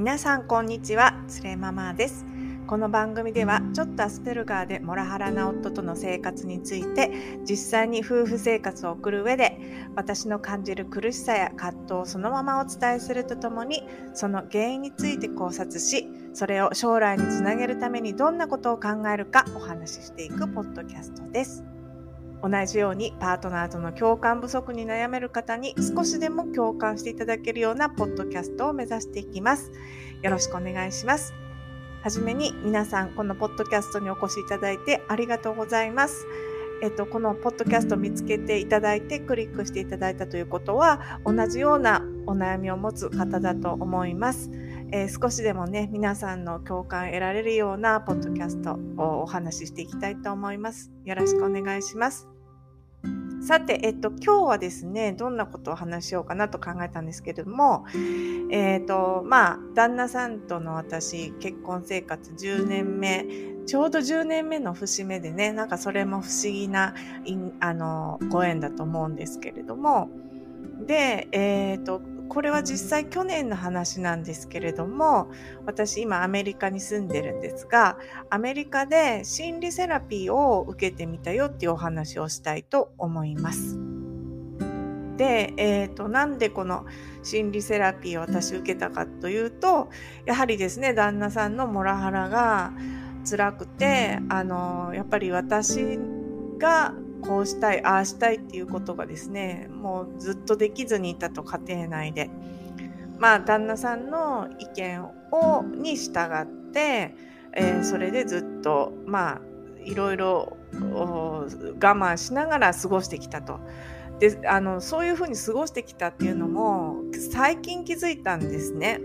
皆さんこんにちはつれママですこの番組ではちょっとアスペルガーでモラハラな夫との生活について実際に夫婦生活を送る上で私の感じる苦しさや葛藤をそのままお伝えするとともにその原因について考察しそれを将来につなげるためにどんなことを考えるかお話ししていくポッドキャストです。同じようにパートナーとの共感不足に悩める方に少しでも共感していただけるようなポッドキャストを目指していきます。よろしくお願いします。はじめに皆さんこのポッドキャストにお越しいただいてありがとうございます。えっと、このポッドキャストを見つけていただいてクリックしていただいたということは同じようなお悩みを持つ方だと思います。えー、少しでもね皆さんの共感得られるようなポッドキャストをお話ししていきたいと思います。よろしくお願いします。さて、えっと、今日はですね、どんなことを話しようかなと考えたんですけれども、えっ、と、まあ、旦那さんとの私、結婚生活10年目、ちょうど10年目の節目でね、なんかそれも不思議な、あの、ご縁だと思うんですけれども、で、えっ、と、これは実際去年の話なんですけれども、私今アメリカに住んでるんですが、アメリカで心理セラピーを受けてみたよっていうお話をしたいと思います。で、えーと、なんでこの心理セラピーを私受けたかというとやはりですね旦那さんのモラハラが辛くてあのやっぱり私がこうしたいああしたいっていうことがですねもうずっとできずにいたと家庭内でまあ旦那さんの意見をに従って、えー、それでずっとまあいろいろ我慢しながら過ごしてきたと。であのそういうふうに過ごしてきたっていうのも最近気づいたんですね。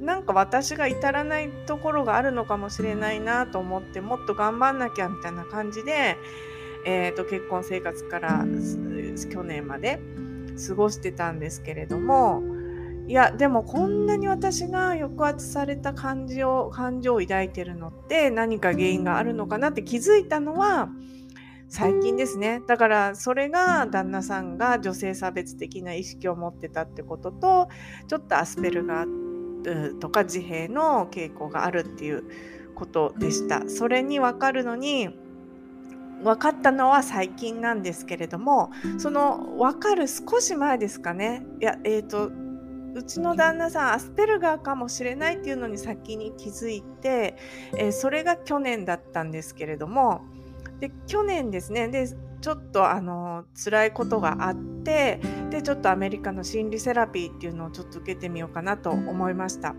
なんか私が至らないところがあるのかもしれないなと思ってもっと頑張んなきゃみたいな感じでえーと、結婚生活から去年まで過ごしてたんですけれどもいやでもこんなに私が抑圧された感情感情を抱いてるのって何か原因があるのかなって気づいたのは最近ですね。だからそれが旦那さんが女性差別的な意識を持ってたってこととちょっとアスペルガーとか自閉の傾向があるっていうことでした。それに分かるのに分かったのは最近なんですけれどもその分かる少し前ですかねいやえっ、ー、とうちの旦那さんアスペルガーかもしれないっていうのに先に気づいて、えー、それが去年だったんですけれどもで去年ですねでちょっとあの辛いことがあってでちょっとアメリカの心理セラピーっていうのをちょっと受けてみようかなと思いました。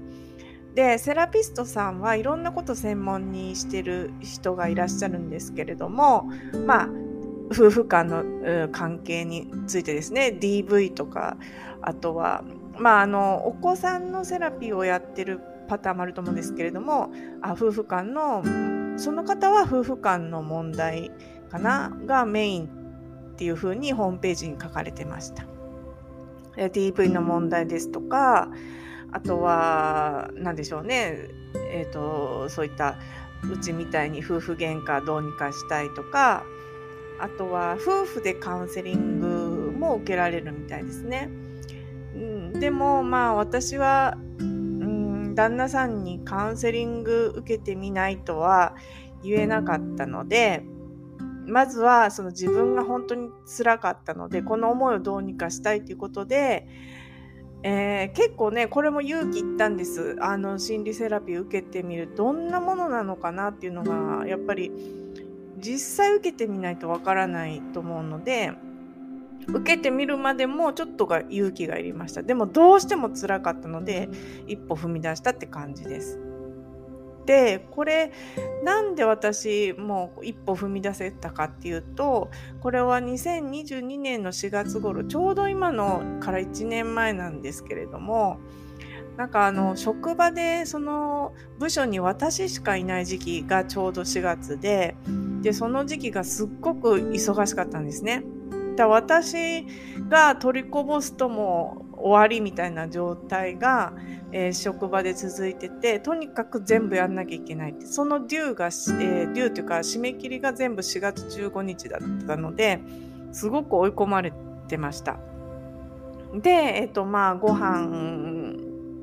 でセラピストさんはいろんなことを専門にしてる人がいらっしゃるんですけれどもまあ夫婦間の関係についてですね DV とかあとはまああのお子さんのセラピーをやってるパターンもあると思うんですけれどもあ夫婦間のその方は夫婦間の問題かながメインっていうふうにホームページに書かれてました。DV の問題ですとかあとは何でしょうねえっ、ー、とそういったうちみたいに夫婦喧嘩どうにかしたいとかあとは夫婦でカウンセリングも受けられるみたいですね。うん、でもまあ私は、うん、旦那さんにカウンセリング受けてみないとは言えなかったのでまずはその自分が本当につらかったのでこの思いをどうにかしたいということでえー、結構ねこれも勇気いったんです。あの心理セラピー受けてみる。どんなものなのかなっていうのがやっぱり実際受けてみないとわからないと思うので受けてみるまでもちょっとが勇気がいりました。でもどうしても辛かったので一歩踏み出したって感じです。でこれなんで私もう一歩踏み出せたかっていうとこれは2022年の4月頃ちょうど今のから1年前なんですけれどもなんかあの職場でその部署に私しかいない時期がちょうど4月ででその時期がすっごく忙しかったんですね。だ私が取りこぼすとも終わりみたいな状態がえー、職場で続いててとにかく全部やんなきゃいけないってそのデューが、えー、デューというか締め切りが全部4月15日だったのですごく追い込まれてました。で、えっ、とまあご飯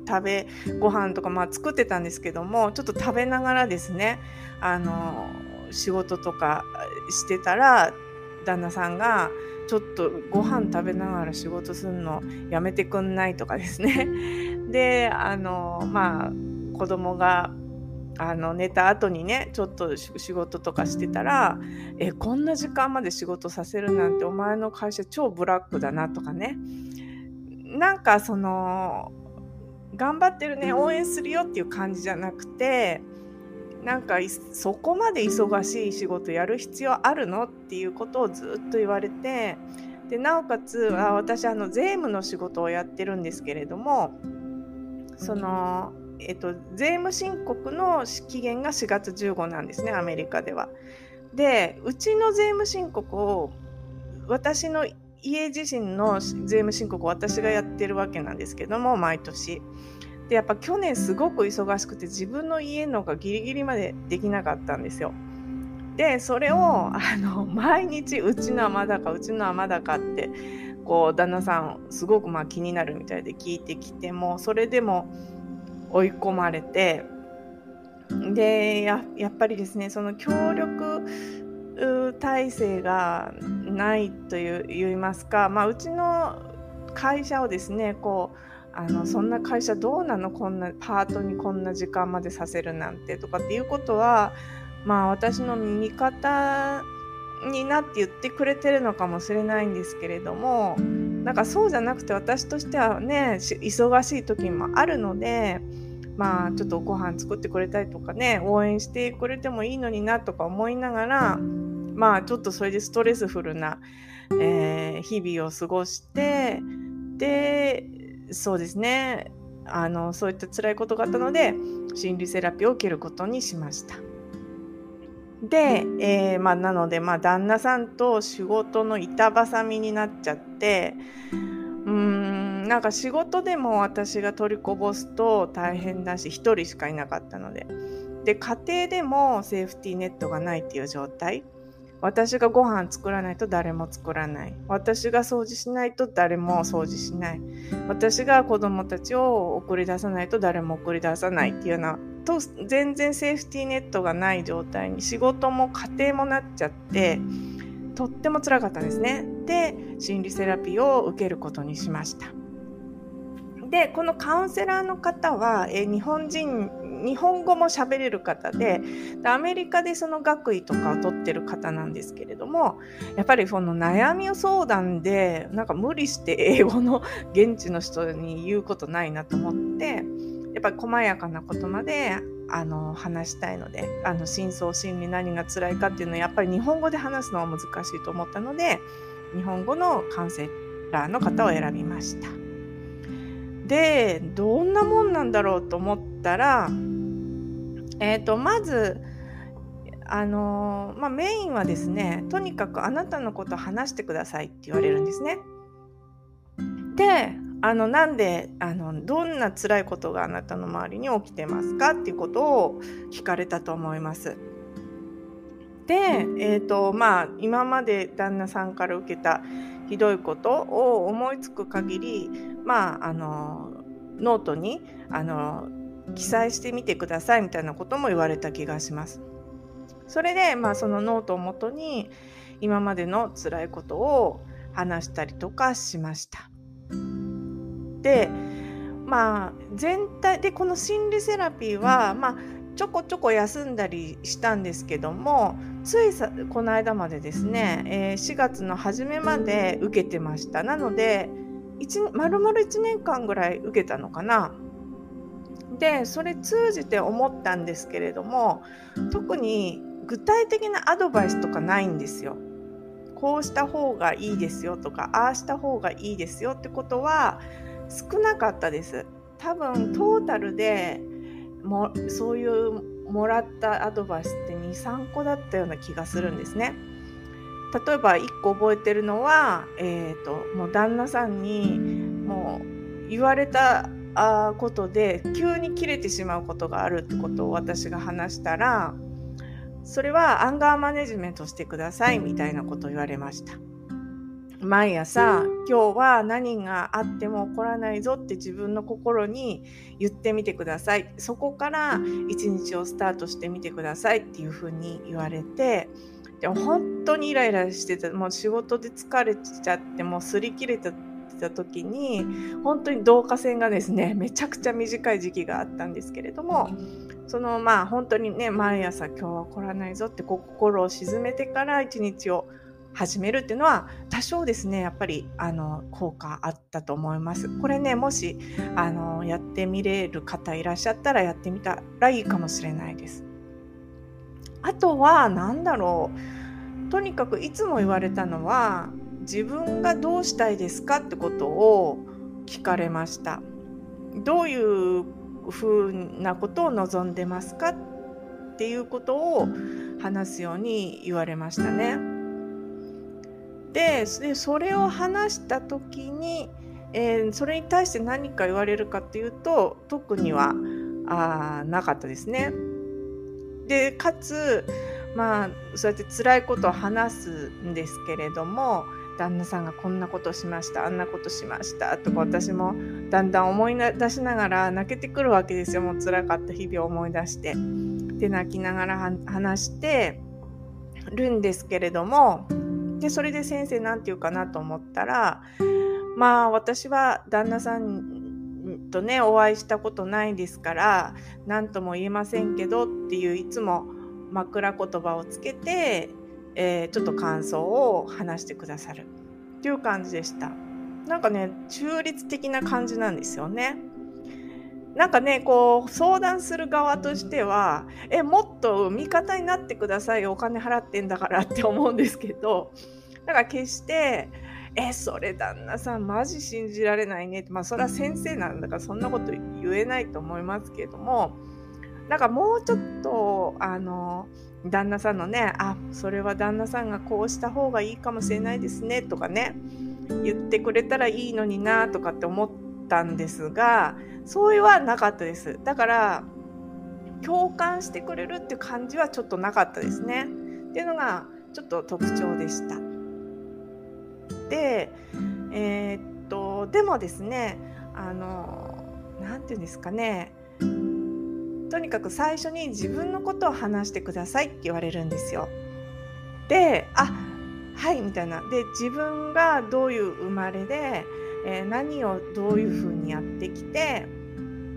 食べご飯とかまあ作ってたんですけどもちょっと食べながらですねあの仕事とかしてたら旦那さんがちょっとご飯食べながら仕事するのやめてくんないとかですね。であのまあ子供があの寝た後にねちょっと仕事とかしてたら「えこんな時間まで仕事させるなんてお前の会社超ブラックだな」とかね。なんかその頑張ってるね応援するよっていう感じじゃなくてなんかそこまで忙しい仕事やる必要あるの？っていうことをずっと言われてでなおかつあ私あの税務の仕事をやってるんですけれどもそのえっと、税務申告の期限が4月15なんですね、アメリカでは。で、うちの税務申告を、私の家自身の税務申告を私がやってるわけなんですけども、毎年。で、やっぱ去年すごく忙しくて、自分の家のがギリギリまでできなかったんですよ。で、それを、あの、毎日、うちのはまだか、うちのはまだかって、こう、旦那さん、すごくまあ気になるみたいで聞いてきても、それでも、追い込まれてでやっぱりですねその協力体制がないという言いますか、まあ、うちの会社をですねこうあのそんな会社どうなの？こんなパートにこんな時間までさせるなんてとかっていうことはまあ私の味方になって言ってくれてるのかもしれないんですけれどもなんかそうじゃなくて私としてはね忙しい時もあるのでまあちょっとご飯作ってくれたりとかね応援してくれてもいいのになとか思いながらまあちょっとそれでストレスフルな、えー、日々を過ごしてでそうですねあのそういった辛いことがあったので心理セラピーを受けることにしました。で、えー、まあ、なので、まあ、旦那さんと仕事の板挟みになっちゃって、うん、なんか仕事でも私が取りこぼすと大変だし、1人しかいなかったので。で、家庭でもセーフティーネットがないっていう状態。私がご飯作らないと誰も作らない。私が掃除しないと誰も掃除しない。私が子供たちを送り出さないと誰も送り出さないっていうようなと全然セーフティーネットがない状態に仕事も家庭もなっちゃってとっても辛かったんですね。で心理セラピーを受けることにしました。でこのカウンセラーの方は、え日本人日本語も喋れる方ででアメリカでその学位とかを取ってる方なんですけれどもやっぱりその悩み相談でなんか無理して英語の現地の人に言うことないなと思ってやっぱり細やかなことまであの話したいのであの深層心理何が辛いかっていうのはやっぱり日本語で話すのは難しいと思ったので日本語のカウンセラーの方を選びました。でどんなもんなんだろうと思ったら、えーと、まずあのまあ、メインはですねとにかくあなたのことを話してくださいって言われるんですね。であのなんであのどんな辛いことがあなたの周りに起きてますかっていうことを聞かれたと思います。で、えーとまあ、今まで旦那さんから受けたひどいことを思いつく限り、まあ、あのノートにあの記載してみてくださいみたいなことも言われた気がします。それで、まあ、そのノートをもとに今までの辛いことを話したりとかしました。でまあ全体でこの心理セラピーはまあちょこちょこ休んだりしたんですけどもついさこの間までですね、えー、4月の初めまで受けてましたなので丸々1年間ぐらい受けたのかなでそれ通じて思ったんですけれども特に具体的なアドバイスとかないんですよ。こうした方がいいですよとかああした方がいいですよってことは少なかったです。多分トータルでもそういうもらったアドバイスって23個だったような気がするんですね。例えば1個覚えてるのは、えーと、もう旦那さんにもう言われたことで急に切れてしまうことがあるってことを私が話したらそれはアンガーマネジメントしてくださいみたいなことを言われました。毎朝今日は何があっても起こらないぞって自分の心に言ってみてくださいそこから一日をスタートしてみてくださいっていうふうに言われてでも本当にイライラしててもう仕事で疲れちゃってもう擦り切れてた時に本当に導火線がですね めちゃくちゃ短い時期があったんですけれどもそのまあ本当にね毎朝今日は来らないぞって心を鎮めてから一日を始めるっていうのは多少ですねやっぱりあの効果あったと思います。これねもしあのやってみれる方いらっしゃったらやってみたらいいかもしれないです。あとは何だろうとにかくいつも言われたのは自分がどうしたいですかってことを聞かれましたどういうふうなことを望んでますかっていうことを話すように言われましたね。でそれを話した時に、えー、それに対して何か言われるかっていうと特にはあなかったですね。でかつまあそうやって辛いことを話すんですけれども旦那さんがこんなことしましたあんなことしましたとか私もだんだん思い出しながら泣けてくるわけですよもう辛かった日々を思い出して。で泣きながら話してるんですけれどもでそれで先生何て言うかなと思ったらまあ私は旦那さんとねお会いしたことないですから何とも言えませんけどっていういつも枕言葉をつけて、えー、ちょっと感想を話してくださるっていう感じでした。なんかね中立的な感じなんですよね。なんかねこう相談する側としてはえもっと味方になってくださいお金払ってんだからって思うんですけどだから決してえそれ旦那さんマジ信じられないねってまあそれは先生なんだからそんなこと言えないと思いますけれどもなんかもうちょっとあの旦那さんのねあそれは旦那さんがこうした方がいいかもしれないですねとかね言ってくれたらいいのになとかって思ったんですがそういうはなかったです。だから共感してくれるって感じはちょっとなかったですね。っていうのがちょっと特徴でした。で、えー、っとでもですねあの何て言うんですかねとにかく最初に自分のことを話してくださいって言われるんですよ。であはいみたいなで自分がどういう生まれで、えー、何をどういうふうにやってきて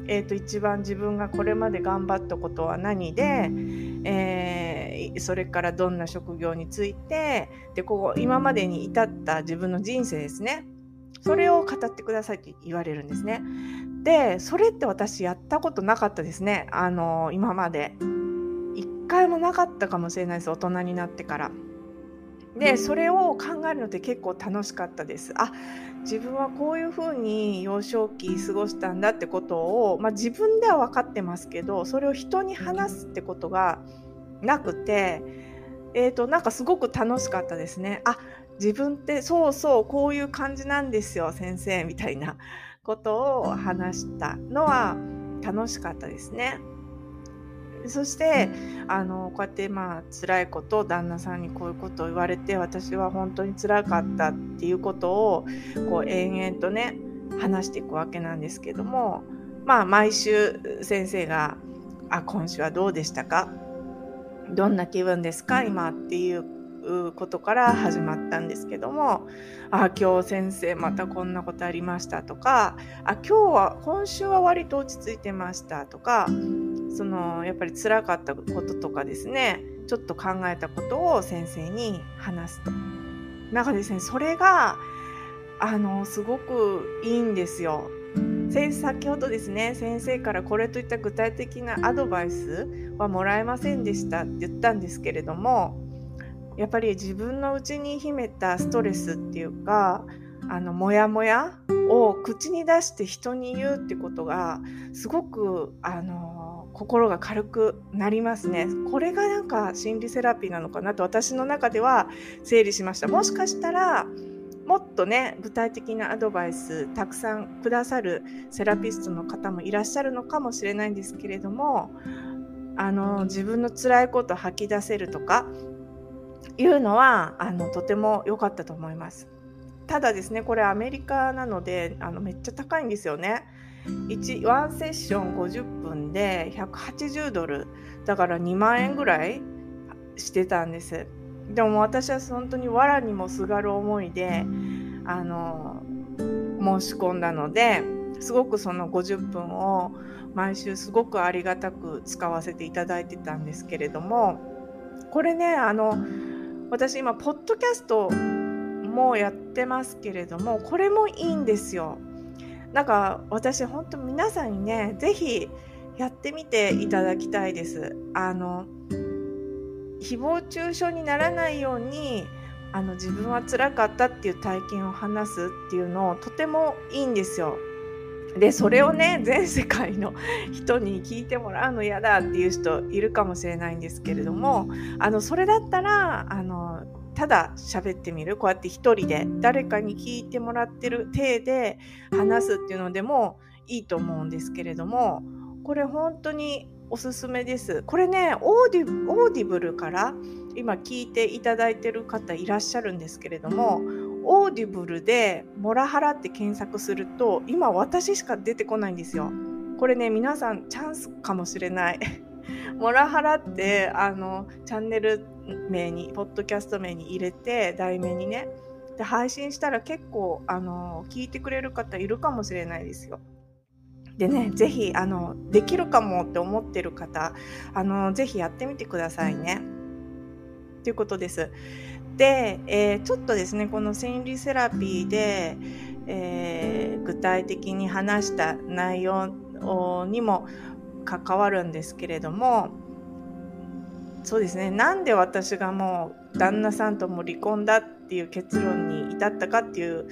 えーと、一番自分がこれまで頑張ったことは何で、えー、それからどんな職業についてでこう今までに至った自分の人生ですねそれを語ってくださいって言われるんですね。でそれって私やったことなかったですねあの今まで。一回もなかったかもしれないです大人になってから。でそれを考えるのって結構楽しかったです。あ自分はこういうふうに幼少期過ごしたんだってことを、まあ、自分では分かってますけどそれを人に話すってことがなくて、えーと、なんかすごく楽しかったですね。あ自分ってそうそうこういう感じなんですよ先生みたいなことを話したのは楽しかったですね。そしてあのこうやってまあ辛いことを旦那さんにこういうことを言われて私は本当に辛かったっていうことをこう延々とね話していくわけなんですけどもまあ毎週先生が「あ今週はどうでしたか？どんな気分ですか？今」っていうことから始まったんですけども「あ今日先生またこんなことありました」とか「あ今日は今週は割と落ち着いてました」とかそのやっぱり辛かったこととかですねちょっと考えたことを先生に話すと。なんかですねそれがあのすごくいいんですよ。先先ほどですね先生からこれといった具体的なアドバイスはもらえませんでしたって言ったんですけれどもやっぱり自分の内に秘めたストレスっていうかあのモヤモヤを口に出して人に言うってことがすごくあの心が軽くなりますね。これがなんか心理セラピーなのかなと私の中では整理しました。もしかしたらもっとね具体的なアドバイスたくさんくださるセラピストの方もいらっしゃるのかもしれないんですけれどもあの自分の辛いことを吐き出せるとかいうのはあのとても良かったと思います。ただですねこれアメリカなのであのめっちゃ高いんですよね。1ワンセッション50分で180ドル。だから2万円ぐらいしてたんです。でも私は本当に藁にもすがる思いであの申し込んだのですごくその50分を毎週すごくありがたく使わせていただいてたんですけれどもこれねあの私今ポッドキャストもやってますけれどもこれもいいんですよ。なんか私本当皆さんにね是非やってみていただきたいです。あの誹謗中傷にならないようにあの自分は辛かったっていう体験を話すっていうのをとてもいいんですよ。でそれをね全世界の 人に聞いてもらうの嫌だっていう人いるかもしれないんですけれどもあのそれだったらあのただ喋ってみるこうやって一人で誰かに聞いてもらってる体で話すっていうのでもいいと思うんですけれどもこれ本当におすすめです。これねオーディ Audible から今聞いていただいてる方いらっしゃるんですけれども Audible でモラハラって検索すると今私しか出てこないんですよ。これね皆さんチャンスかもしれない。モラハラってあのチャンネル名にポッドキャスト名に入れて題名にねで配信したら結構あの聞いてくれる方いるかもしれないですよ。でね、ぜひ、あの、できるかもって思ってる方、あの、ぜひやってみてくださいね。ということです。で、えー、ちょっとですね、この心理セラピーで、えー、具体的に話した内容にも関わるんですけれども、そうですね、なんで私がもう旦那さんとも離婚だっていう結論に至ったかっていう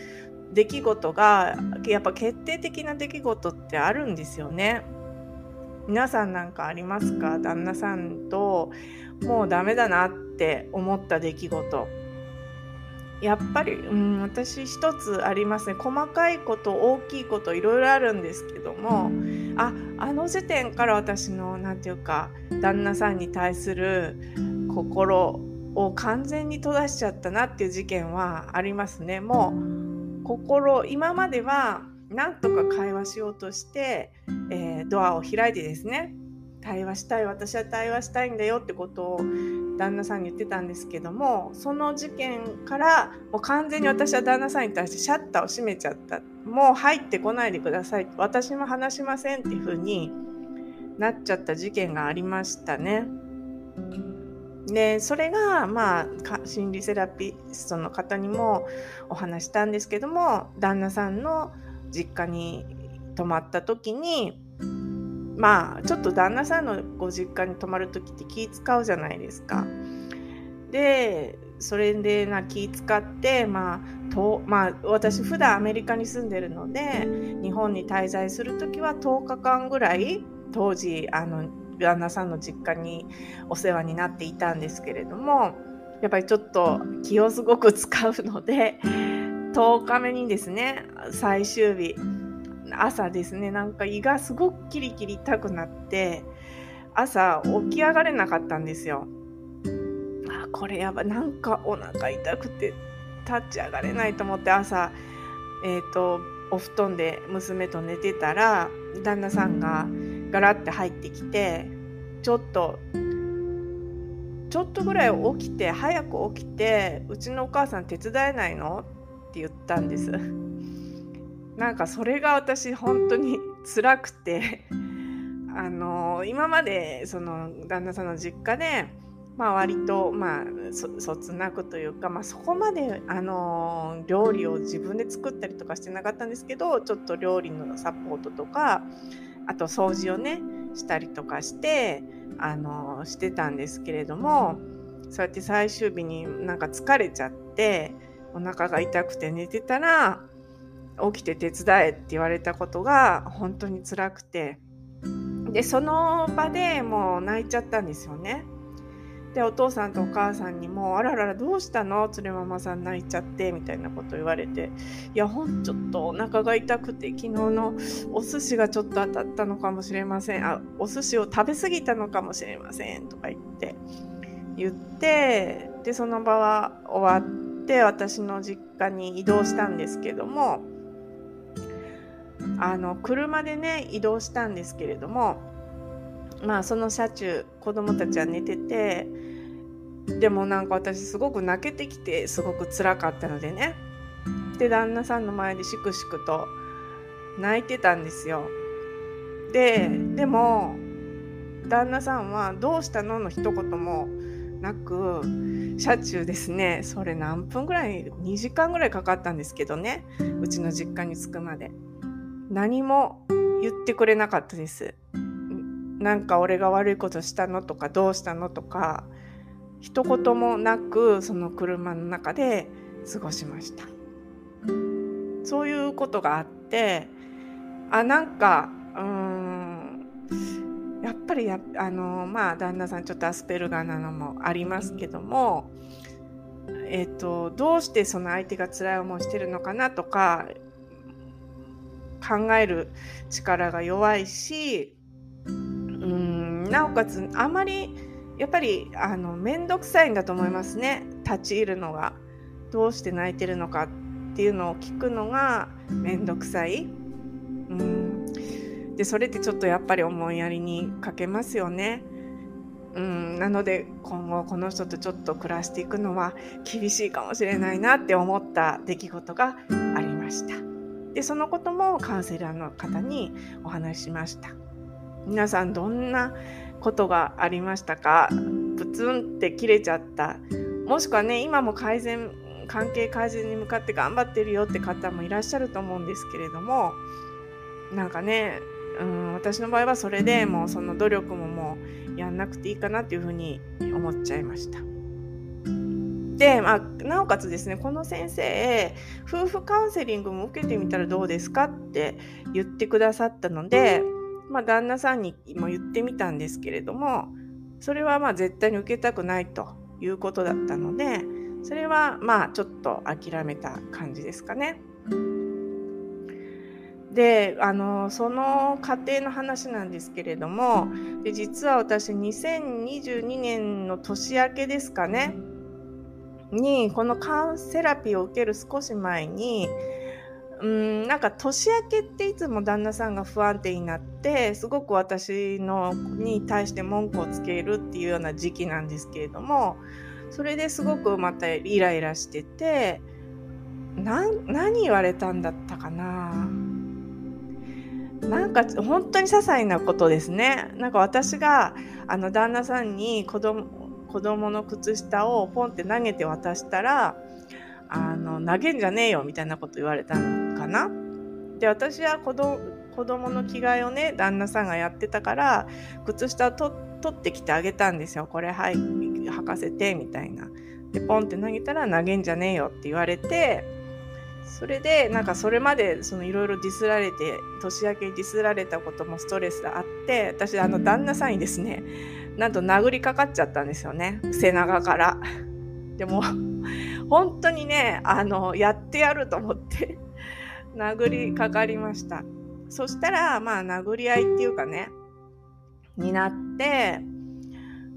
出来事がやっぱ決定的な出来事ってあるんですよね。皆さんなんかありますか？旦那さんともうダメだなって思った出来事。やっぱり、うん、私一つありますね。細かいこと大きいこといろいろあるんですけどもああの時点から私の何て言うか旦那さんに対する心を完全に閉ざしちゃったなっていう事件はありますね。もう心今まではなんとか会話しようとして、えー、ドアを開いてですね対話したい私は対話したいんだよってことを旦那さんに言ってたんですけどもその事件からもう完全に私は旦那さんに対してシャッターを閉めちゃったもう入ってこないでください私も話しませんっていう風になっちゃった事件がありましたね。でそれがまあ心理セラピストの方にもお話したんですけども旦那さんの実家に泊まった時にまあちょっと旦那さんのご実家に泊まる時って気使うじゃないですか。でそれでな気使ってまあとまあ私普段アメリカに住んでるので日本に滞在する時は10日間ぐらい当時あの旦那さんの実家にお世話になっていたんですけれどもやっぱりちょっと気をすごく使うので10日目にですね最終日朝ですね。なんか胃がすごくキリキリ痛くなって朝起き上がれなかったんですよ。あこれやばなんかお腹痛くて立ち上がれないと思って朝えっ、ー、とお布団で娘と寝てたら旦那さんがガラッて入ってきてちょっとちょっとぐらい起きて早く起きてうちのお母さん手伝えないの？って言ったんです。なんかそれが私本当に辛くて あの今までその旦那さんの実家でまあ割とまあそつなくというか、まあ、そこまであの料理を自分で作ったりとかしてなかったんですけどちょっと料理のサポートとかあと掃除をねしたりとかしてあのしてたんですけれどもそうやって最終日になんか疲れちゃってお腹が痛くて寝てたら起きて手伝えって言われたことが本当に辛くて。でその場でもう泣いちゃったんですよね。でお父さんとお母さんにも「あらららどうしたの？連れママさん泣いちゃって」みたいなこと言われて「いやほんちょっとお腹が痛くて昨日のお寿司がちょっと当たったのかもしれません。あお寿司を食べ過ぎたのかもしれません」とか言って。言ってでその場は終わっで私の実家に移動したんですけどもあの車でね移動したんですけれどもまあその車中子供たちは寝ててでもなんか私すごく泣けてきてすごく辛かったのでねで旦那さんの前でしくしくと泣いてたんですよででも旦那さんは「どうしたの?」の一言もなく車中ですねそれ何分ぐらい2時間ぐらいかかったんですけどねうちの実家に着くまで何も言ってくれなかったです。なんか俺が悪いことしたのとかどうしたのとか一言もなくその車の中で過ごしました。そういうことがあってあなんかうんやっぱりやあのまあ旦那さんちょっとアスペルガーなのもありますけどもえっ、とどうしてその相手が辛い思いしてるのかなとか考える力が弱いしうんなおかつあまりやっぱりあの面倒くさいんだと思いますね立ち入るのがどうして泣いてるのかっていうのを聞くのが面倒くさい。うんでそれってちょっとやっぱり思いやりに欠けますよね。うん、なので今後この人とちょっと暮らしていくのは厳しいかもしれないなって思った出来事がありました。でそのこともカウンセラーの方にお話ししました。皆さんどんなことがありましたか？プツンって切れちゃったもしくはね今も改善関係改善に向かって頑張ってるよって方もいらっしゃると思うんですけれどもなんかねうん私の場合はそれでもうその努力ももうやんなくていいかなっていうふうに思っちゃいました。で、まあ、なおかつですねこの先生夫婦カウンセリングも受けてみたらどうですかって言ってくださったので、まあ、旦那さんにも言ってみたんですけれどもそれはまあ絶対に受けたくないということだったのでそれはまあちょっと諦めた感じですかね。であのその過程の話なんですけれどもで実は私2022年の年明けですかねにこのカウンセラピーを受ける少し前にうんなんか年明けっていつも旦那さんが不安定になってすごく私のに対して文句をつけるっていうような時期なんですけれどもそれですごくまたイライラしてて何言われたんだったかななんか本当に些細なことですね。なんか私があの旦那さんに子供子供の靴下をポンって投げて渡したらあの投げんじゃねえよみたいなこと言われたのかな？で私は子供子供の着替えをね旦那さんがやってたから靴下を取ってきてあげたんですよ。これはい履かせてみたいな。でポンって投げたら投げんじゃねえよって言われてそれでなんかそれまでそのいろいろディスられて年明けにディスられたこともストレスがあって私あの旦那さんにですねなんと殴りかかっちゃったんですよね。背中から。でも本当にねあのやってやると思って。殴りかかりました。そしたらまあ殴り合いっていうかね。になって。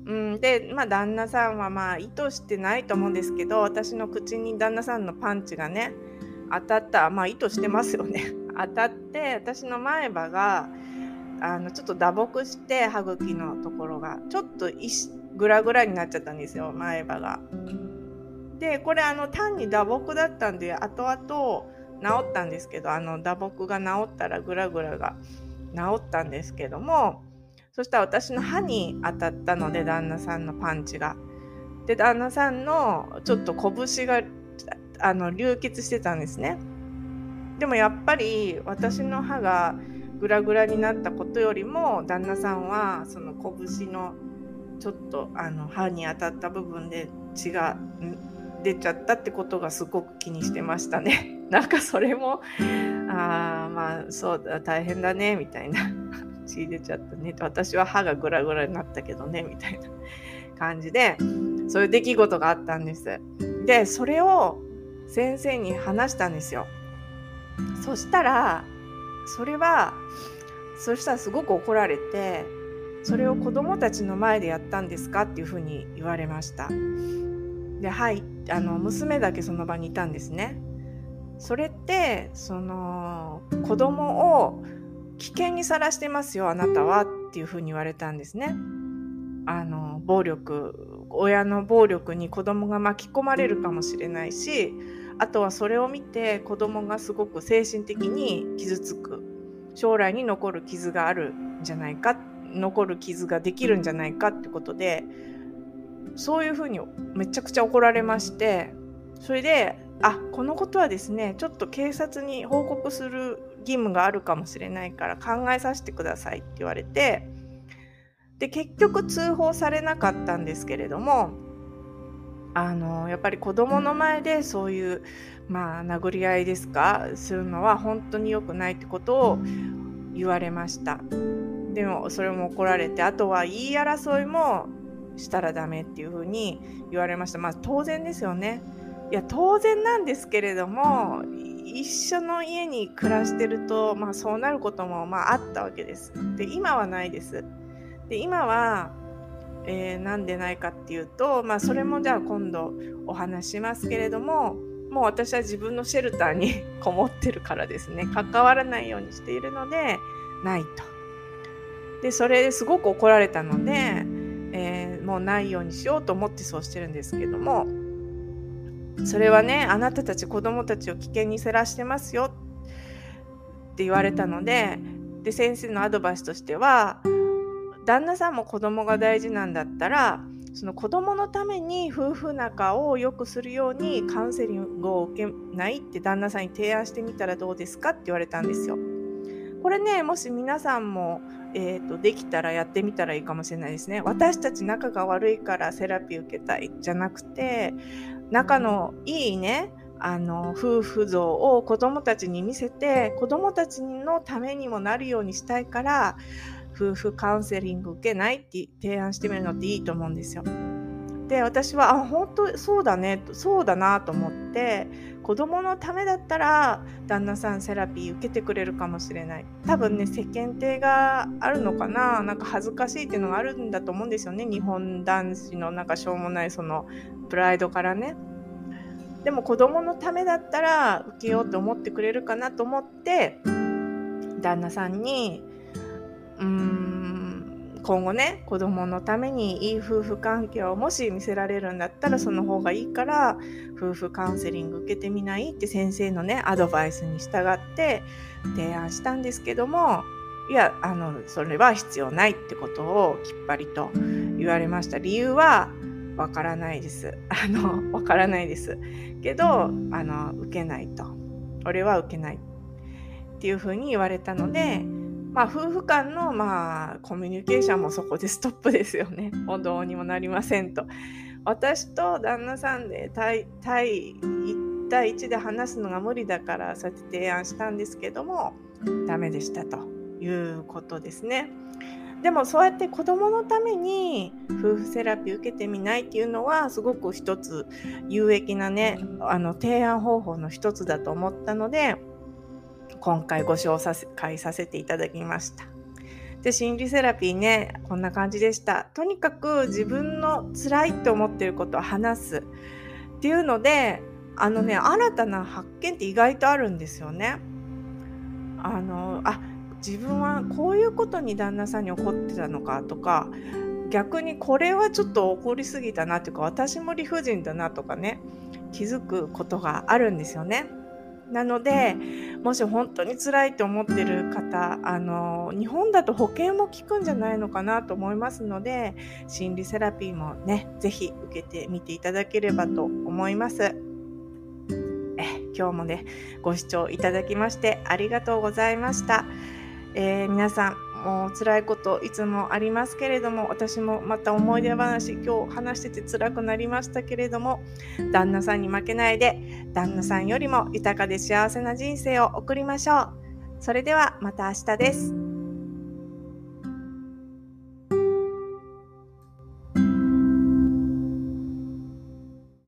うん、で、まあ、旦那さんはまあ意図してないと思うんですけど私の口に旦那さんのパンチがね当たった。まあ意図してますよね。当たって私の前歯があのちょっと打撲して歯茎のところがちょっとグラグラになっちゃったんですよ前歯が。でこれあの単に打撲だったんで後々治ったんですけどあの打撲が治ったらグラグラが治ったんですけどもそしたら私の歯に当たったので旦那さんのパンチが。で旦那さんのちょっと拳があの流血してたんですね。でもやっぱり私の歯がグラグラになったことよりも旦那さんはその拳のちょっとあの歯に当たった部分で血が出ちゃったってことがすごく気にしてましたね。なんかそれもあまあそうだ大変だねみたいな血出ちゃったね私は歯がグラグラになったけどねみたいな感じでそういう出来事があったんです。でそれを先生に話したんですよ。そしたらそれはそしたらすごく怒られてそれを子供たちの前でやったんですかっていうふうに言われました。ではいあの娘だけその場にいたんですねそれってその子供を危険にさらしてますよあなたはっていうふうに言われたんですねあの暴力親の暴力に子供が巻き込まれるかもしれないしあとはそれを見て子供がすごく精神的に傷つく。将来に残る傷があるんじゃないか残る傷ができるんじゃないかってことでそういうふうにめちゃくちゃ怒られましてそれであこのことはですねちょっと警察に報告する義務があるかもしれないから考えさせてくださいって言われてで結局通報されなかったんですけれどもあのやっぱり子供の前でそういうまあ殴り合いですか？するのは本当に良くないってことを言われました。でもそれも怒られてあとは言い争いもしたらダメっていうふうに言われました。まあ当然ですよね。いや当然なんですけれども一緒の家に暮らしてると、まあ、そうなることもまああったわけです。で今はないです。で今はえー、なんでないかっていうと、まあ、それもじゃあ今度お話しますけれどももう私は自分のシェルターに こもってるからですね関わらないようにしているのでないと。でそれですごく怒られたので、えー、もうないようにしようと思ってそうしてるんですけどもそれはねあなたたち子供たちを危険にさらしてますよって言われたのでで先生のアドバイスとしては旦那さんも子供が大事なんだったらその子供のために夫婦仲を良くするようにカウンセリングを受けないって旦那さんに提案してみたらどうですかって言われたんですよ。これねもし皆さんも、えーと、できたらやってみたらいいかもしれないですね。私たち仲が悪いからセラピー受けたいじゃなくて仲のいいねあの夫婦像を子供たちに見せて子供たちのためにもなるようにしたいから夫婦カウンセリング受けないって提案してみるのっていいと思うんですよ。で私はあ本当そうだねそうだなと思って子供のためだったら旦那さんセラピー受けてくれるかもしれない。多分ね世間体があるのかななんか恥ずかしいっていうのがあるんだと思うんですよね。日本男子のなんかしょうもないそのプライドからね。でも子供のためだったら受けようと思ってくれるかなと思って旦那さんにうーん今後ね子供のためにいい夫婦関係をもし見せられるんだったらその方がいいから夫婦カウンセリング受けてみないって先生のねアドバイスに従って提案したんですけどもいやあのそれは必要ないってことをきっぱりと言われました。理由はわからないです。あのわからないです。けどあの受けないと。俺は受けない。っていうふうに言われたのでまあ、夫婦間の、まあ、コミュニケーションもそこでストップですよね。もうどうにもなりませんと。私と旦那さんで対対1対1で話すのが無理だからそうやって提案したんですけどもダメでしたということですね。でもそうやって子供のために夫婦セラピー受けてみないっていうのはすごく一つ有益なねあの提案方法の一つだと思ったので今回ご紹介させていただきました。で心理セラピーねこんな感じでしたとにかく自分の辛いって思ってることを話すっていうのであのね新たな発見って意外とあるんですよねあのあ自分はこういうことに旦那さんに怒ってたのかとか逆にこれはちょっと怒りすぎたなというか私も理不尽だなとかね気づくことがあるんですよね。なのでもし本当に辛いと思ってる方あの日本だと保険も効くんじゃないのかなと思いますので心理セラピーもね是非受けてみていただければと思います。え今日もねご視聴いただきましてありがとうございました。えー、皆さんもう辛いこといつもありますけれども私もまた思い出話今日話してて辛くなりましたけれども旦那さんに負けないで旦那さんよりも豊かで幸せな人生を送りましょう。それではまた明日です。